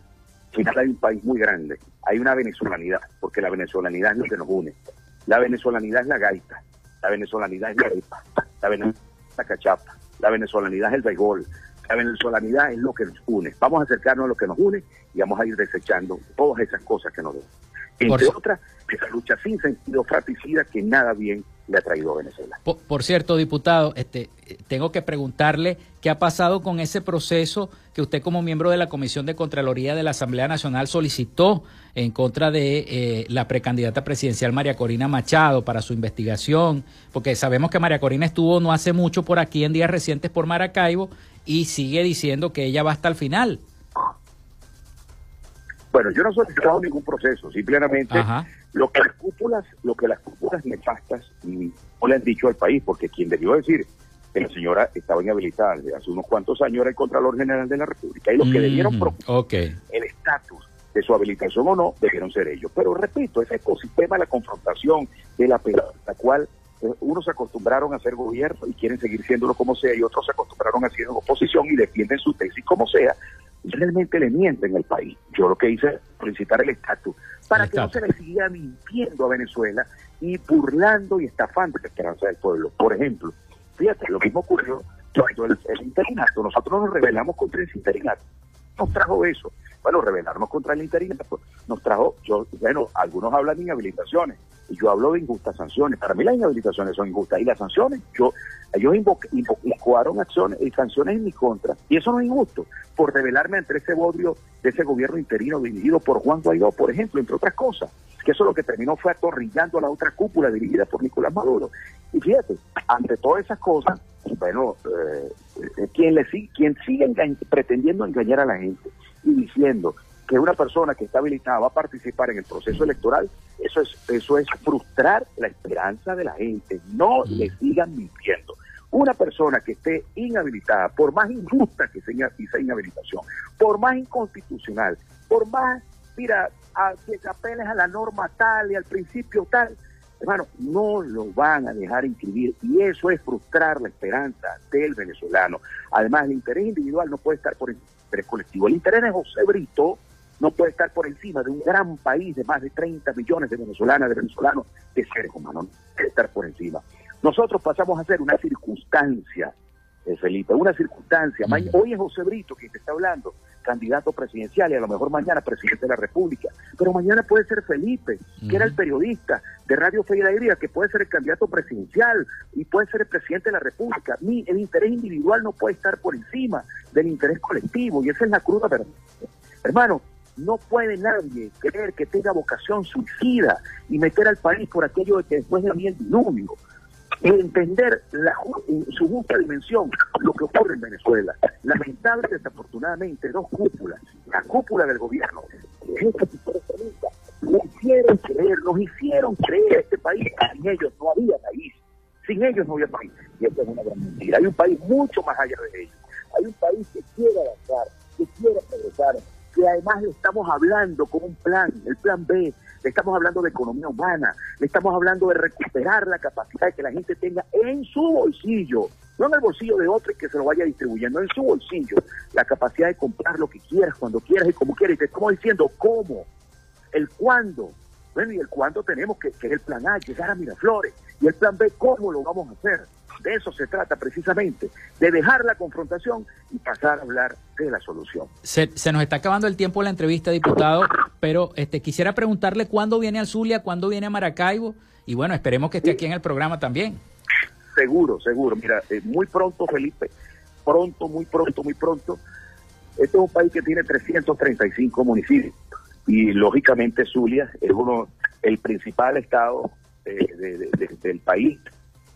final hay un país muy grande, hay una venezolanidad, porque la venezolanidad es lo que nos une. La venezolanidad es la gaita, la venezolanidad es la arepa, la venezolanidad es la cachapa, la venezolanidad es el béisbol, la venezolanidad es lo que nos une. Vamos a acercarnos a lo que nos une y vamos a ir desechando todas esas cosas que nos unen. Entre otras, esa lucha sin sentido fratricida que nada bien le ha traído a Venezuela.
Por, cierto, diputado, este, tengo que preguntarle qué ha pasado con ese proceso que usted como miembro de la Comisión de Contraloría de la Asamblea Nacional solicitó en contra de eh, la precandidata presidencial María Corina Machado para su investigación, porque sabemos que María Corina estuvo no hace mucho por aquí en días recientes por Maracaibo y sigue diciendo que ella va hasta el final.
Bueno, yo no he solicitado ningún proceso, simplemente lo que las cúpulas, lo que las cúpulas nefastas no le han dicho al país, porque quien debió decir que la señora estaba inhabilitada desde hace unos cuantos años era el Contralor General de la República, y los que debieron
preocupar
el estatus de su habilitación o no, debieron ser ellos. Pero repito, ese ecosistema de la confrontación, de la, la cual eh, unos se acostumbraron a ser gobierno y quieren seguir siéndolo como sea, y otros se acostumbraron a ser oposición y defienden su tesis como sea, realmente le mienten al país. Yo lo que hice es solicitar el estatus para que no se le siguiera mintiendo a Venezuela y burlando y estafando la esperanza del pueblo. Por ejemplo, fíjate, lo mismo ocurrió cuando el, el interinato, nosotros nos rebelamos contra el interinato, nos trajo eso. Bueno, rebelarnos contra el interinato nos trajo, yo, bueno, algunos hablan de inhabilitaciones, y yo hablo de injustas sanciones. Para mí las inhabilitaciones son injustas, y las sanciones, yo ellos invocaron acciones y sanciones en mi contra, y eso no es injusto, por rebelarme ante ese bodrio de ese gobierno interino dirigido por Juan Guaidó, por ejemplo, entre otras cosas, que eso lo que terminó fue atorrillando a la otra cúpula dirigida por Nicolás Maduro. Y fíjate, ante todas esas cosas, bueno, eh, eh quien, le, quien sigue pretendiendo engañar a la gente y diciendo que una persona que está habilitada va a participar en el proceso electoral, eso es, eso es frustrar la esperanza de la gente. No le sigan mintiendo. Una persona que esté inhabilitada, por más injusta que sea esa inhabilitación, por más inconstitucional, por más, mira, a, que apeles a la norma tal y al principio tal, hermano, no lo van a dejar inscribir y eso es frustrar la esperanza del venezolano. Además, el interés individual no puede estar por el interés colectivo. El interés de José Brito no puede estar por encima de un gran país de más de 30 millones de venezolanas, de venezolanos, de seres humanos, no puede estar por encima. Nosotros pasamos a ser una circunstancia, eh, Felipe, una circunstancia. Hoy es José Brito quien te está hablando, candidato presidencial y a lo mejor mañana presidente de la República, pero mañana puede ser Felipe, que era el periodista de Radio Fe y Alegría, que puede ser el candidato presidencial y puede ser el presidente de la República. Mi, el interés individual no puede estar por encima del interés colectivo y esa es la cruda verdad. Hermano, no puede nadie creer que tenga vocación suicida y meter al país por aquello de que después de mí el diluvio. Entender la, en su justa dimensión lo que ocurre en Venezuela. Lamentable, desafortunadamente, dos cúpulas. La cúpula del gobierno, nos hicieron creer, nos hicieron creer a este país sin ellos no había país. Sin ellos no había país. Y esto es una gran mentira. Hay un país mucho más allá de ellos. Hay un país que quiere avanzar, que quiere progresar, que además le estamos hablando con un plan, el plan B, le estamos hablando de economía humana, le estamos hablando de recuperar la capacidad de que la gente tenga en su bolsillo, no en el bolsillo de otro y que se lo vaya distribuyendo, en su bolsillo, la capacidad de comprar lo que quieras, cuando quieras y como quieras. Y te estamos diciendo cómo, el cuándo, Bueno, y el cuándo tenemos que, que es el plan A, llegar a Miraflores, y el plan B, cómo lo vamos a hacer. De eso se trata precisamente, de dejar la confrontación y pasar a hablar de la solución.
Se, nos está acabando el tiempo de la entrevista, diputado, pero este quisiera preguntarle cuándo viene a Zulia, cuándo viene a Maracaibo, y bueno, esperemos que esté aquí en el programa también.
Seguro, seguro. Mira, eh, muy pronto, Felipe, pronto, muy pronto, muy pronto. Este es un país que tiene 335 municipios y lógicamente Zulia es uno el principal estado eh, del país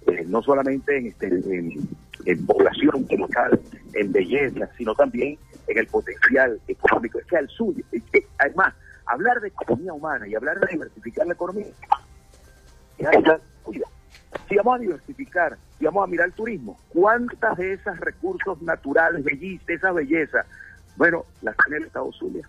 eh, no solamente en, este, población local, en belleza, sino también en el potencial económico. Es que al sur, además, hablar de economía humana y hablar de diversificar la economía, si vamos a diversificar, si vamos a mirar el turismo, ¿cuántas de esos recursos naturales, belleza, esa belleza, bueno, las tiene el Estado Zulia?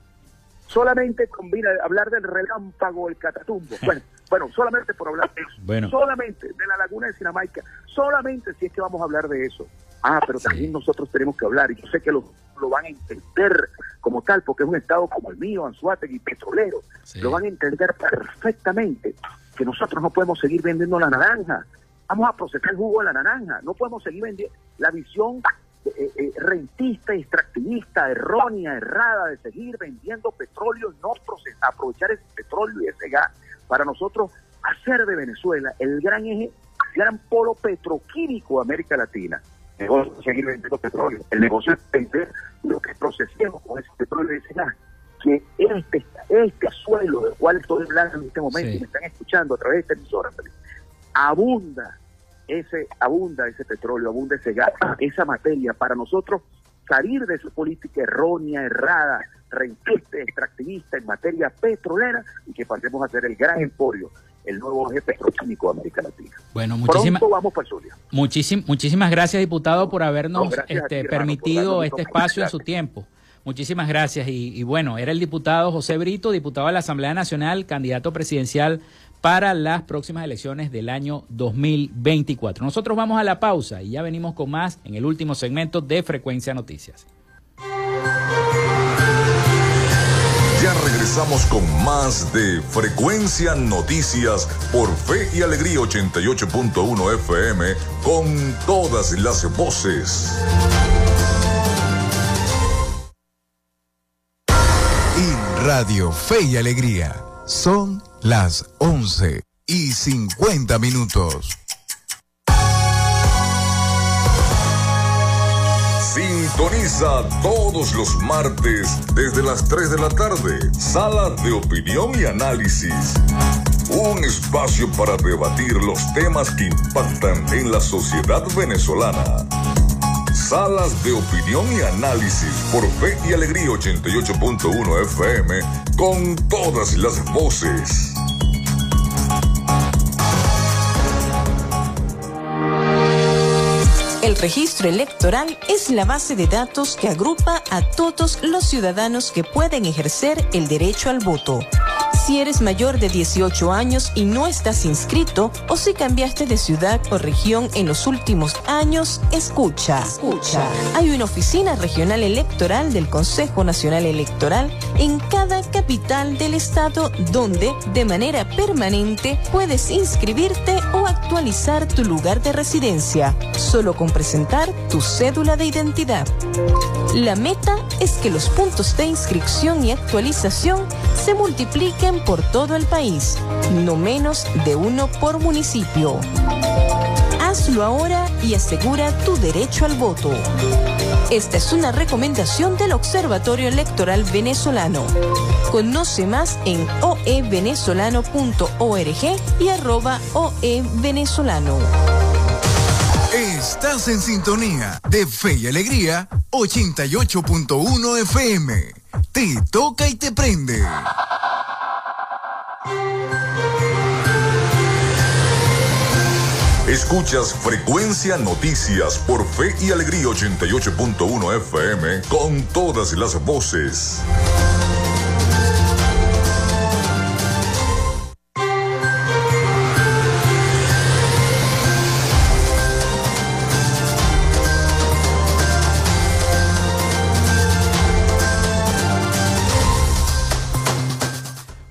Solamente combina hablar del relámpago, el catatumbo. Bueno, bueno, solamente por hablar de eso. Solamente de la laguna de Sinamaica. Solamente si es que vamos a hablar de eso. Ah, pero también nosotros tenemos que hablar, y yo sé que lo, lo, van a entender como tal, porque es un estado como el mío, Anzuategui, petrolero. Lo van a entender perfectamente que nosotros no podemos seguir vendiendo la naranja. Vamos a procesar el jugo de la naranja. No podemos seguir vendiendo la visión eh, eh, rentista, extractivista, errónea, errada de seguir vendiendo petróleo, no procesar, aprovechar ese petróleo y ese gas para nosotros hacer de Venezuela el gran eje, el gran polo petroquímico de América Latina. El negocio es seguir vendiendo petróleo. El negocio es vender lo que procesemos con ese petróleo y ese gas. Que este, este suelo del cual estoy hablando en este momento y me están escuchando a través de esta emisora, abunda ese, abunda ese petróleo, abunda ese gas, esa materia para nosotros salir de esa política errónea, errada, rentista, extractivista en materia petrolera y que pasemos a ser el gran emporio, el nuevo eje petroquímico de América Latina.
Bueno, muchísimas,
vamos para
muchísimas gracias, diputado, por habernos este, permitido este espacio en su tiempo. Muchísimas gracias. Y, y, bueno, era el diputado José Brito, diputado de la Asamblea Nacional, candidato presidencial para las próximas elecciones del año 2024. Nosotros vamos a la pausa y ya venimos con más en el último segmento de Frecuencia Noticias.
Ya regresamos con más de Frecuencia Noticias por Fe y Alegría 88.1 FM con todas las voces.
En Radio Fe y Alegría son las 11 y 50 minutos.
Sintoniza todos los martes desde las 3 de la tarde. Sala de opinión y análisis. Un espacio para debatir los temas que impactan en la sociedad venezolana. Salas de opinión y análisis por Fe y Alegría 88.1 FM con todas las voces.
El registro electoral es la base de datos que agrupa a todos los ciudadanos que pueden ejercer el derecho al voto si eres mayor de 18 años y no estás inscrito o si cambiaste de ciudad o región en los últimos años, escucha. Escucha. Hay una oficina regional electoral del Consejo Nacional Electoral en cada capital del estado donde de manera permanente puedes inscribirte o actualizar tu lugar de residencia, solo con presentar tu cédula de identidad. La meta es que los puntos de inscripción y actualización se multipliquen por todo el país, no menos de uno por municipio. Hazlo ahora y asegura tu derecho al voto. Esta es una recomendación del Observatorio Electoral Venezolano. Conoce más en oevenezolano.org y arroba oevenezolano.
Estás en sintonía de Fe y Alegría 88.1 FM. Te toca y te prende.
Escuchas Frecuencia Noticias por Fe y Alegría 88.1 FM con todas las voces.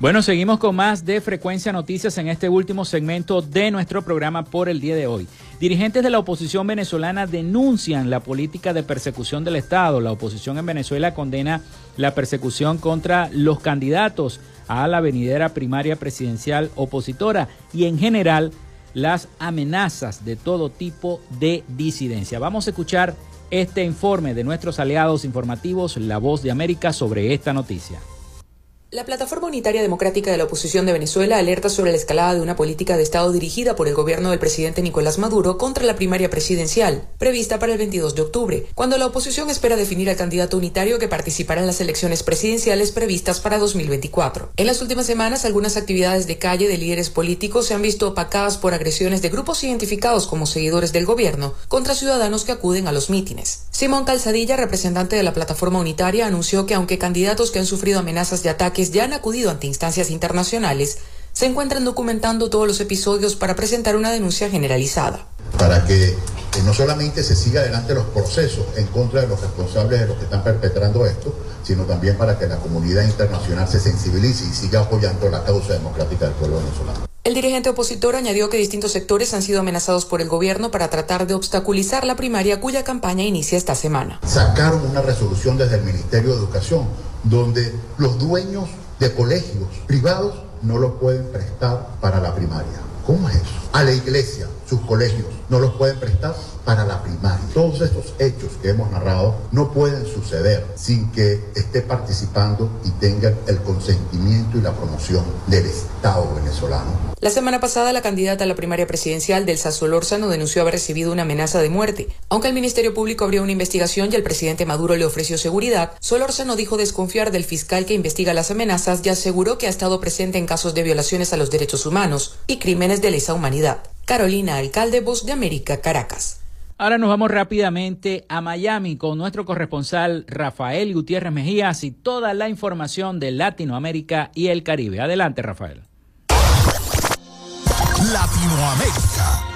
Bueno, seguimos con más de Frecuencia Noticias en este último segmento de nuestro programa por el día de hoy. Dirigentes de la oposición venezolana denuncian la política de persecución del Estado. La oposición en Venezuela condena la persecución contra los candidatos a la venidera primaria presidencial opositora y en general las amenazas de todo tipo de disidencia. Vamos a escuchar este informe de nuestros aliados informativos, La Voz de América, sobre esta noticia.
La Plataforma Unitaria Democrática de la Oposición de Venezuela alerta sobre la escalada de una política de Estado dirigida por el gobierno del presidente Nicolás Maduro contra la primaria presidencial, prevista para el 22 de octubre, cuando la oposición espera definir al candidato unitario que participará en las elecciones presidenciales previstas para 2024. En las últimas semanas, algunas actividades de calle de líderes políticos se han visto opacadas por agresiones de grupos identificados como seguidores del gobierno contra ciudadanos que acuden a los mítines. Simón Calzadilla, representante de la Plataforma Unitaria, anunció que aunque candidatos que han sufrido amenazas de ataque ya han acudido ante instancias internacionales, se encuentran documentando todos los episodios para presentar una denuncia generalizada.
Para que no solamente se siga adelante los procesos en contra de los responsables de los que están perpetrando esto, sino también para que la comunidad internacional se sensibilice y siga apoyando la causa democrática del pueblo venezolano.
El dirigente opositor añadió que distintos sectores han sido amenazados por el gobierno para tratar de obstaculizar la primaria cuya campaña inicia esta semana.
Sacaron una resolución desde el Ministerio de Educación donde los dueños de colegios privados no lo pueden prestar para la primaria. ¿Cómo es eso? A la iglesia, sus colegios, no los pueden prestar para la primaria. Todos estos hechos que hemos narrado no pueden suceder sin que esté participando y tenga el consentimiento y la promoción del Estado venezolano.
La semana pasada, la candidata a la primaria presidencial del Solórzano denunció haber recibido una amenaza de muerte. Aunque el Ministerio Público abrió una investigación y el presidente Maduro le ofreció seguridad, Solórzano dijo desconfiar del fiscal que investiga las amenazas y aseguró que ha estado presente en casos de violaciones a los derechos humanos y crímenes de lesa humanidad. Carolina Alcalde, Voz de América, Caracas.
Ahora nos vamos rápidamente a Miami con nuestro corresponsal Rafael Gutiérrez Mejías y toda la información de Latinoamérica y el Caribe. Adelante, Rafael.
Latinoamérica.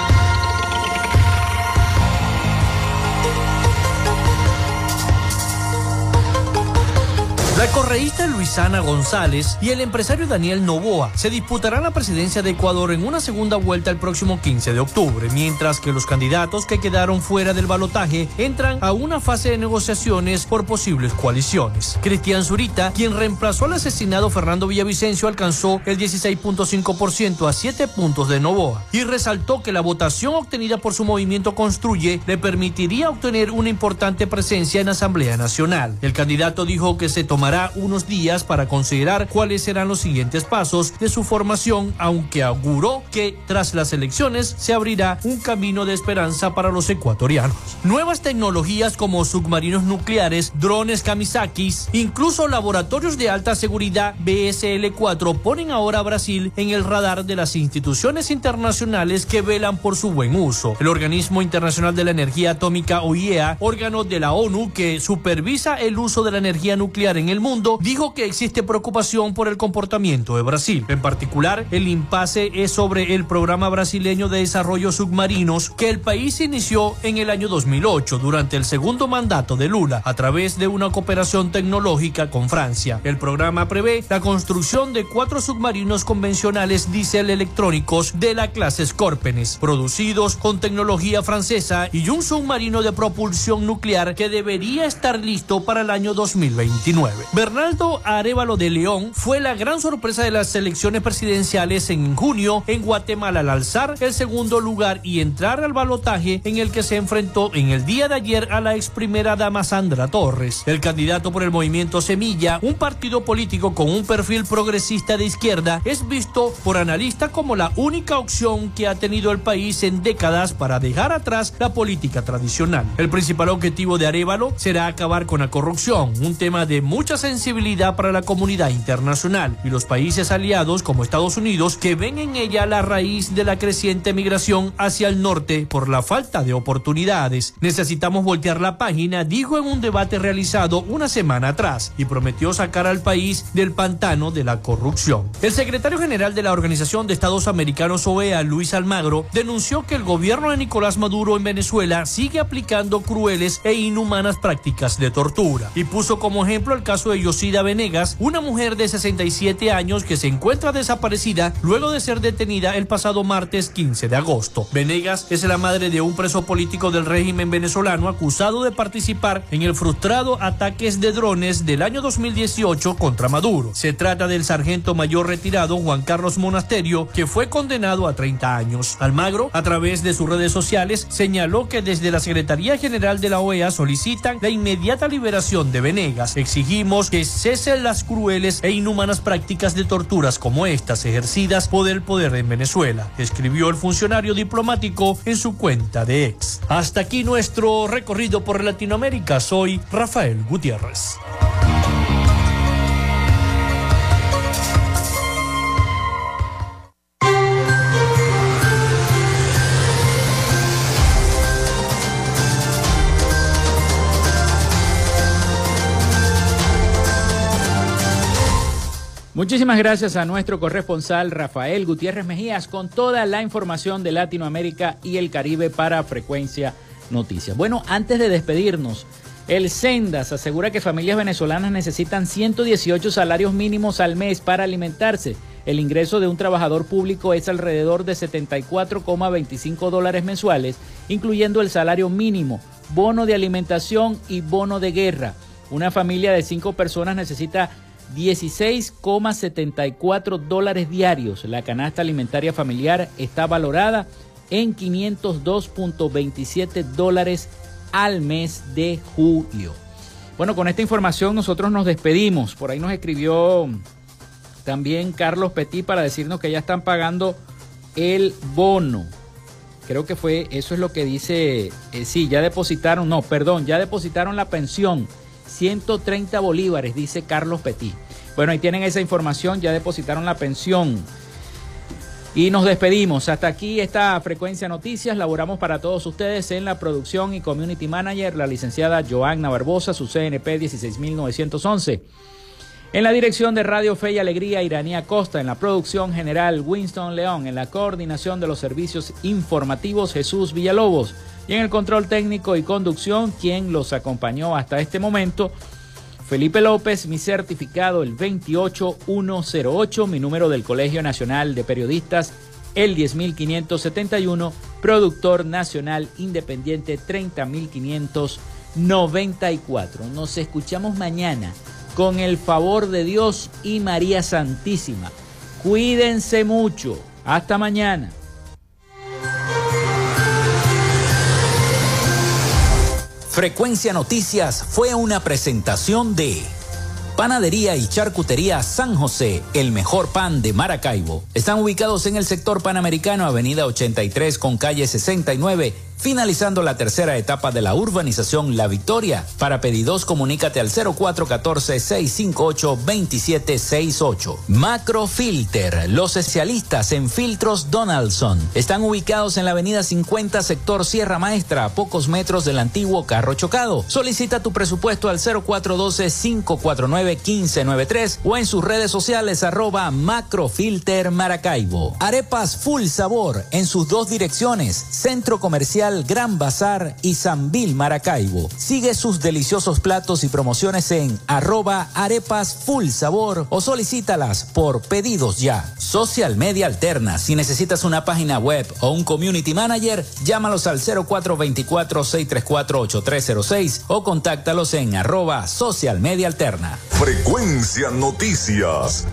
La correísta Luisana González y el empresario Daniel Novoa se disputarán la presidencia de Ecuador en una segunda vuelta el próximo 15 de octubre, mientras que los candidatos que quedaron fuera del balotaje entran a una fase de negociaciones por posibles coaliciones. Cristian Zurita, quien reemplazó al asesinado Fernando Villavicencio, alcanzó el 16.5% a 7 puntos de Novoa y resaltó que la votación obtenida por su movimiento Construye le permitiría obtener una importante presencia en Asamblea Nacional. El candidato dijo que se tomará unos días para considerar cuáles serán los siguientes pasos de su formación, aunque auguró que tras las elecciones se abrirá un camino de esperanza para los ecuatorianos. Nuevas tecnologías como submarinos nucleares, drones Kamisakis, incluso laboratorios de alta seguridad BSL-4 ponen ahora a Brasil en el radar de las instituciones internacionales que velan por su buen uso. El Organismo Internacional de la Energía Atómica OIEA, órgano de la ONU que supervisa el uso de la energía nuclear en el el mundo, dijo que existe preocupación por el comportamiento de Brasil. En particular, el impasse es sobre el programa brasileño de desarrollo submarinos que el país inició en el año 2008 durante el segundo mandato de Lula a través de una cooperación tecnológica con Francia. El programa prevé la construcción de cuatro submarinos convencionales diésel electrónicos de la clase Scorpenes, producidos con tecnología francesa y un submarino de propulsión nuclear que debería estar listo para el año 2029. Bernardo Arevalo de León fue la gran sorpresa de las elecciones presidenciales en junio en Guatemala al alzar el segundo lugar y entrar al balotaje en el que se enfrentó en el día de ayer a la ex primera dama Sandra Torres. El candidato por el movimiento Semilla, un partido político con un perfil progresista de izquierda, es visto por analistas como la única opción que ha tenido el país en décadas para dejar atrás la política tradicional. El principal objetivo de Arevalo será acabar con la corrupción, un tema de mucha sensibilidad para la comunidad internacional y los países aliados como Estados Unidos que ven en ella la raíz de la creciente migración hacia el norte por la falta de oportunidades. Necesitamos voltear la página, dijo en un debate realizado una semana atrás y prometió sacar al país del pantano de la corrupción. El secretario general de la Organización de Estados Americanos OEA, Luis Almagro, denunció que el gobierno de Nicolás Maduro en Venezuela sigue aplicando crueles e inhumanas prácticas de tortura y puso como ejemplo el caso caso Yosida Venegas, una mujer de 67 años que se encuentra desaparecida luego de ser detenida el pasado martes 15 de agosto. Venegas es la madre de un preso político del régimen venezolano acusado de participar en el frustrado ataques de drones del año 2018 contra Maduro. Se trata del sargento mayor retirado Juan Carlos Monasterio, que fue condenado a 30 años. Almagro, a través de sus redes sociales, señaló que desde la Secretaría General de la OEA solicitan la inmediata liberación de Venegas. Exigimos que cesen las crueles e inhumanas prácticas de torturas como estas ejercidas por el poder en Venezuela, escribió el funcionario diplomático en su cuenta de ex. Hasta aquí nuestro recorrido por Latinoamérica. Soy Rafael Gutiérrez.
Muchísimas gracias a nuestro corresponsal Rafael Gutiérrez Mejías con toda la información de Latinoamérica y el Caribe para Frecuencia Noticias. Bueno, antes de despedirnos, el Sendas asegura que familias venezolanas necesitan 118 salarios mínimos al mes para alimentarse. El ingreso de un trabajador público es alrededor de 74,25 dólares mensuales, incluyendo el salario mínimo, bono de alimentación y bono de guerra. Una familia de cinco personas necesita 16,74 dólares diarios. La canasta alimentaria familiar está valorada en 502.27 dólares al mes de julio. Bueno, con esta información nosotros nos despedimos. Por ahí nos escribió también Carlos Petit para decirnos que ya están pagando el bono. Creo que fue, eso es lo que dice, eh, sí, ya depositaron, no, perdón, ya depositaron la pensión 130 bolívares, dice Carlos Petit. Bueno, ahí tienen esa información, ya depositaron la pensión. Y nos despedimos. Hasta aquí esta frecuencia noticias. Laboramos para todos ustedes en la producción y community manager, la licenciada Joanna Barbosa, su CNP 16911. En la dirección de Radio Fe y Alegría, Iranía Costa. En la producción general, Winston León. En la coordinación de los servicios informativos, Jesús Villalobos y en el control técnico y conducción, quien los acompañó hasta este momento, Felipe López, mi certificado el 28108, mi número del Colegio Nacional de Periodistas el 10571, productor nacional independiente 30594. Nos escuchamos mañana con el favor de Dios y María Santísima. Cuídense mucho. Hasta mañana.
Frecuencia Noticias fue una presentación de Panadería y Charcutería San José, el mejor pan de Maracaibo. Están ubicados en el sector panamericano, Avenida 83 con calle 69 finalizando la tercera etapa de la urbanización La Victoria. Para pedidos, comunícate al 0414-658-2768. Macrofilter, los especialistas en filtros Donaldson. Están ubicados en la avenida 50, sector Sierra Maestra, a pocos metros del antiguo carro chocado. Solicita tu presupuesto al 0412-549-1593 o en sus redes sociales arroba Macrofilter Maracaibo. Arepas Full Sabor en sus dos direcciones, Centro Comercial Gran Bazar y Sambil Maracaibo. Sigue sus deliciosos platos y promociones en arroba arepas full sabor o solicítalas por pedidos ya. Social Media Alterna. Si necesitas una página web o un community manager, llámalos al 0424-634-8306 o contáctalos en arroba social media alterna.
Frecuencia Noticias.